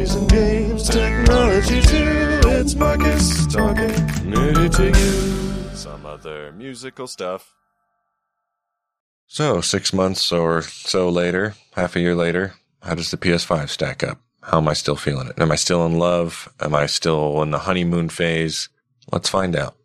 movies and games, technology too. It's Marcus talking nerdy to you. Some other musical stuff. So, six months or so later, half a year later, how does the PS5 stack up? How am I still feeling it? Am I still in love? Am I still in the honeymoon phase? Let's find out.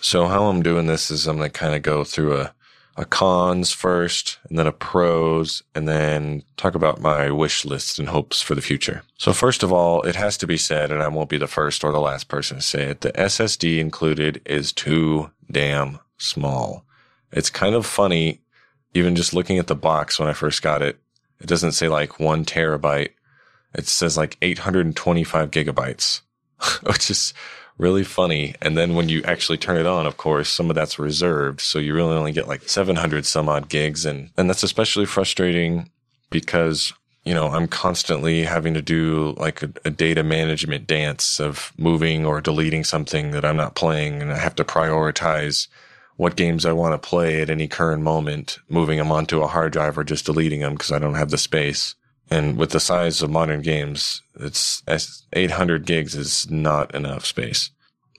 So, how I'm doing this is I'm going to kind of go through a a cons first and then a pros and then talk about my wish list and hopes for the future. So first of all, it has to be said, and I won't be the first or the last person to say it. The SSD included is too damn small. It's kind of funny, even just looking at the box when I first got it. It doesn't say like one terabyte. It says like 825 gigabytes, which is really funny. And then when you actually turn it on, of course, some of that's reserved. So you really only get like 700 some odd gigs. And, and that's especially frustrating because, you know, I'm constantly having to do like a, a data management dance of moving or deleting something that I'm not playing. And I have to prioritize what games I want to play at any current moment, moving them onto a hard drive or just deleting them because I don't have the space. And with the size of modern games, it's 800 gigs is not enough space.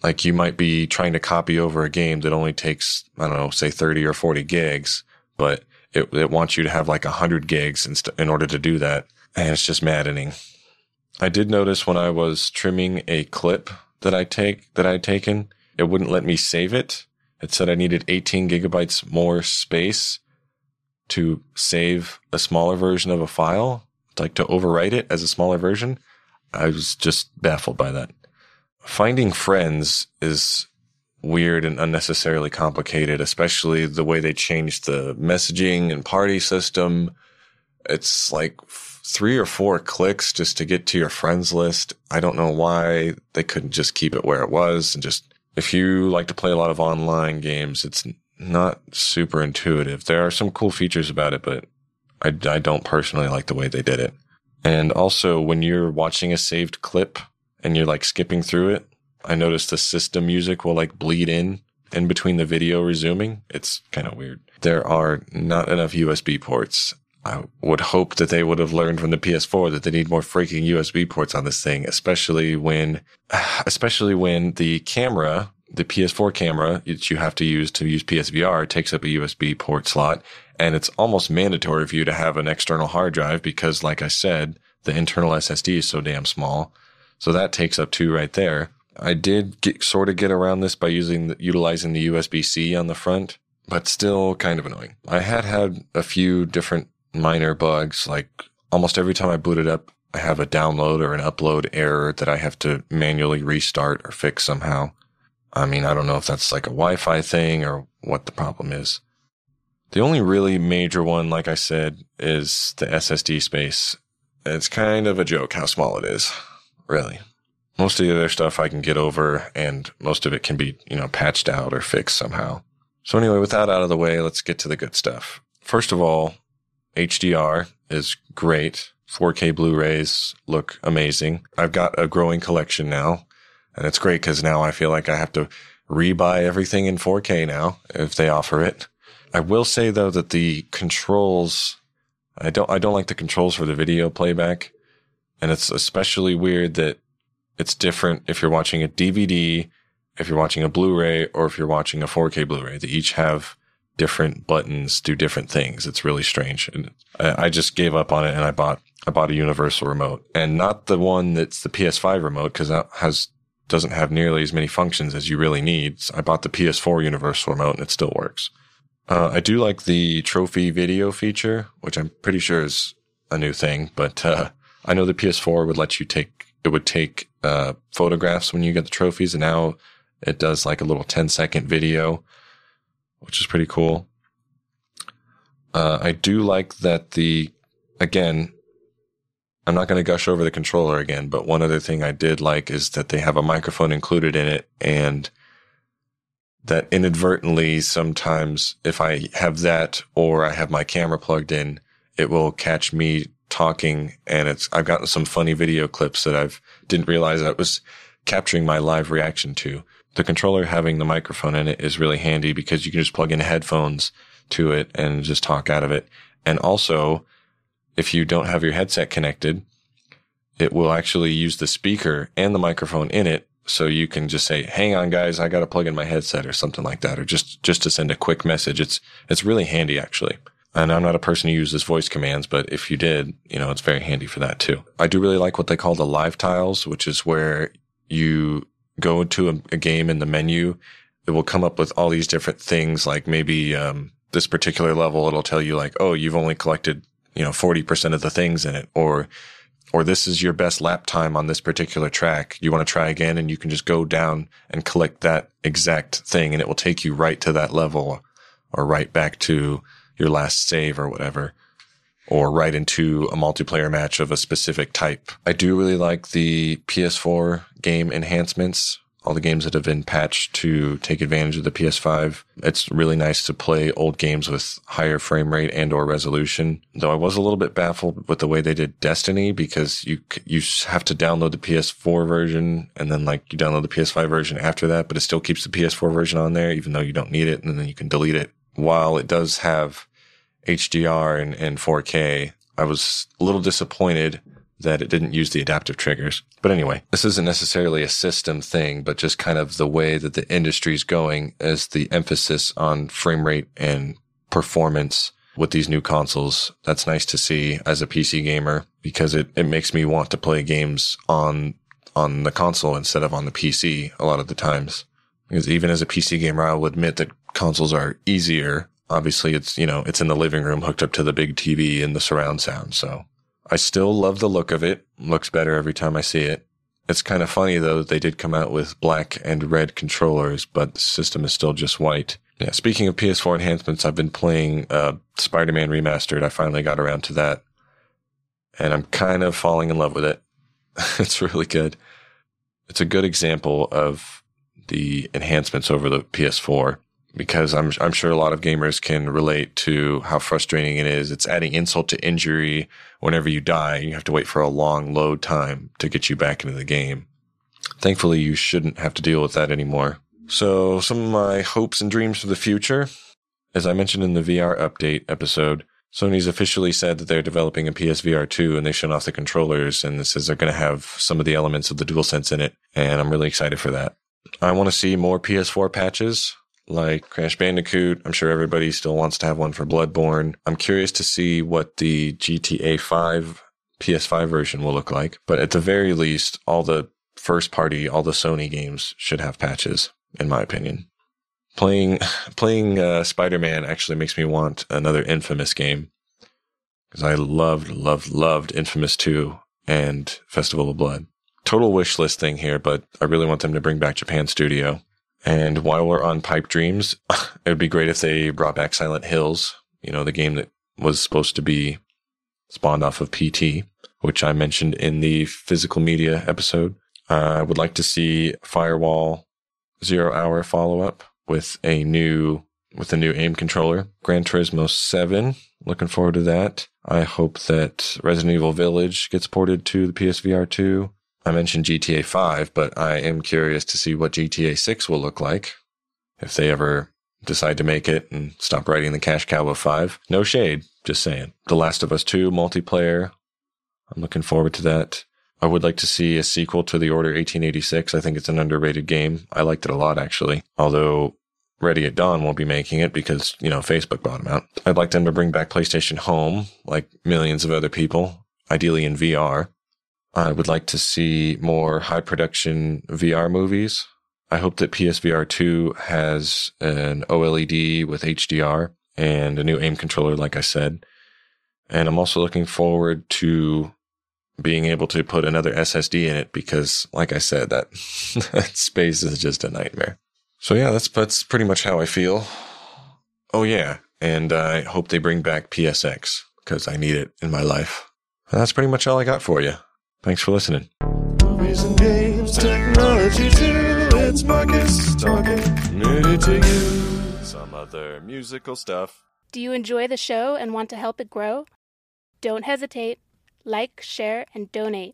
Like you might be trying to copy over a game that only takes, I don't know, say 30 or 40 gigs, but it, it wants you to have like 100 gigs in, st- in order to do that. And it's just maddening. I did notice when I was trimming a clip that I take, that I'd taken, it wouldn't let me save it. It said I needed 18 gigabytes more space to save a smaller version of a file like to overwrite it as a smaller version. I was just baffled by that. Finding friends is weird and unnecessarily complicated, especially the way they changed the messaging and party system. It's like three or four clicks just to get to your friends list. I don't know why they couldn't just keep it where it was and just, if you like to play a lot of online games, it's not super intuitive. There are some cool features about it, but I, I don't personally like the way they did it. And also when you're watching a saved clip and you're like skipping through it, I noticed the system music will like bleed in in between the video resuming. It's kind of weird. There are not enough USB ports. I would hope that they would have learned from the PS4 that they need more freaking USB ports on this thing, especially when, especially when the camera the PS4 camera that you have to use to use PSVR takes up a USB port slot. And it's almost mandatory for you to have an external hard drive because, like I said, the internal SSD is so damn small. So that takes up two right there. I did get, sort of get around this by using the, utilizing the USB C on the front, but still kind of annoying. I had had a few different minor bugs. Like almost every time I boot it up, I have a download or an upload error that I have to manually restart or fix somehow. I mean, I don't know if that's like a Wi-Fi thing or what the problem is. The only really major one, like I said, is the SSD space. It's kind of a joke how small it is, really. Most of the other stuff I can get over and most of it can be, you know, patched out or fixed somehow. So anyway, with that out of the way, let's get to the good stuff. First of all, HDR is great. 4K Blu-rays look amazing. I've got a growing collection now. And it's great because now I feel like I have to rebuy everything in 4K now if they offer it. I will say though that the controls, I don't, I don't like the controls for the video playback. And it's especially weird that it's different if you're watching a DVD, if you're watching a Blu-ray, or if you're watching a 4K Blu-ray. They each have different buttons do different things. It's really strange. And I, I just gave up on it and I bought, I bought a universal remote and not the one that's the PS5 remote because that has doesn't have nearly as many functions as you really need. So I bought the PS4 universal remote and it still works. Uh, I do like the trophy video feature, which I'm pretty sure is a new thing, but, uh, I know the PS4 would let you take, it would take, uh, photographs when you get the trophies and now it does like a little 10 second video, which is pretty cool. Uh, I do like that the, again, I'm not going to gush over the controller again, but one other thing I did like is that they have a microphone included in it and that inadvertently sometimes if I have that or I have my camera plugged in, it will catch me talking and it's, I've gotten some funny video clips that I've didn't realize I was capturing my live reaction to. The controller having the microphone in it is really handy because you can just plug in headphones to it and just talk out of it. And also if you don't have your headset connected, it will actually use the speaker and the microphone in it. So you can just say, hang on guys, I got to plug in my headset or something like that, or just, just to send a quick message. It's, it's really handy actually. And I'm not a person who uses voice commands, but if you did, you know, it's very handy for that too. I do really like what they call the live tiles, which is where you go to a, a game in the menu. It will come up with all these different things, like maybe, um, this particular level, it'll tell you like, oh, you've only collected, you know, 40% of the things in it, or, or this is your best lap time on this particular track. You want to try again and you can just go down and collect that exact thing and it will take you right to that level or right back to your last save or whatever, or right into a multiplayer match of a specific type. I do really like the PS4 game enhancements, all the games that have been patched to take advantage of the PS5. It's really nice to play old games with higher frame rate and or resolution. Though I was a little bit baffled with the way they did Destiny because you you have to download the PS4 version and then like you download the PS5 version after that, but it still keeps the PS4 version on there even though you don't need it and then you can delete it while it does have HDR and, and 4K, I was a little disappointed that it didn't use the adaptive triggers. But anyway, this isn't necessarily a system thing, but just kind of the way that the industry's going as the emphasis on frame rate and performance with these new consoles. That's nice to see as a PC gamer because it, it makes me want to play games on, on the console instead of on the PC a lot of the times. Because even as a PC gamer, I will admit that consoles are easier. Obviously, it's, you know, it's in the living room hooked up to the big TV and the surround sound. So I still love the look of it. Looks better every time I see it. It's kind of funny though, that they did come out with black and red controllers, but the system is still just white. Yeah. Speaking of PS4 enhancements, I've been playing, uh, Spider-Man remastered. I finally got around to that and I'm kind of falling in love with it. it's really good. It's a good example of the enhancements over the PS4 because I'm I'm sure a lot of gamers can relate to how frustrating it is. It's adding insult to injury. Whenever you die, you have to wait for a long load time to get you back into the game. Thankfully, you shouldn't have to deal with that anymore. So, some of my hopes and dreams for the future, as I mentioned in the VR update episode, Sony's officially said that they're developing a PSVR 2 and they showed off the controllers and this says they're going to have some of the elements of the DualSense in it. And I'm really excited for that. I want to see more PS4 patches like Crash Bandicoot. I'm sure everybody still wants to have one for Bloodborne. I'm curious to see what the GTA 5 PS5 version will look like. But at the very least, all the first party, all the Sony games should have patches, in my opinion. Playing playing uh, Spider Man actually makes me want another Infamous game because I loved, loved, loved Infamous 2 and Festival of Blood total wish list thing here, but I really want them to bring back Japan Studio. And while we're on Pipe Dreams, it would be great if they brought back Silent Hills, you know, the game that was supposed to be spawned off of PT, which I mentioned in the physical media episode. Uh, I would like to see Firewall Zero Hour follow up with a new with a new aim controller. Gran Turismo 7, looking forward to that. I hope that Resident Evil Village gets ported to the PSVR 2. I mentioned GTA 5, but I am curious to see what GTA 6 will look like if they ever decide to make it and stop writing the cash cow of 5. No shade, just saying. The Last of Us 2 multiplayer. I'm looking forward to that. I would like to see a sequel to The Order 1886. I think it's an underrated game. I liked it a lot, actually. Although Ready at Dawn won't be making it because, you know, Facebook bought them out. I'd like them to bring back PlayStation Home, like millions of other people, ideally in VR. I would like to see more high production VR movies. I hope that PSVR 2 has an OLED with HDR and a new aim controller, like I said. And I'm also looking forward to being able to put another SSD in it because, like I said, that, that space is just a nightmare. So yeah, that's, that's pretty much how I feel. Oh yeah. And I hope they bring back PSX because I need it in my life. And that's pretty much all I got for you. Thanks for listening. Movies and games, technology too. It's Marcus talking nerdy to you. Some other musical stuff. Do you enjoy the show and want to help it grow? Don't hesitate. Like, share, and donate.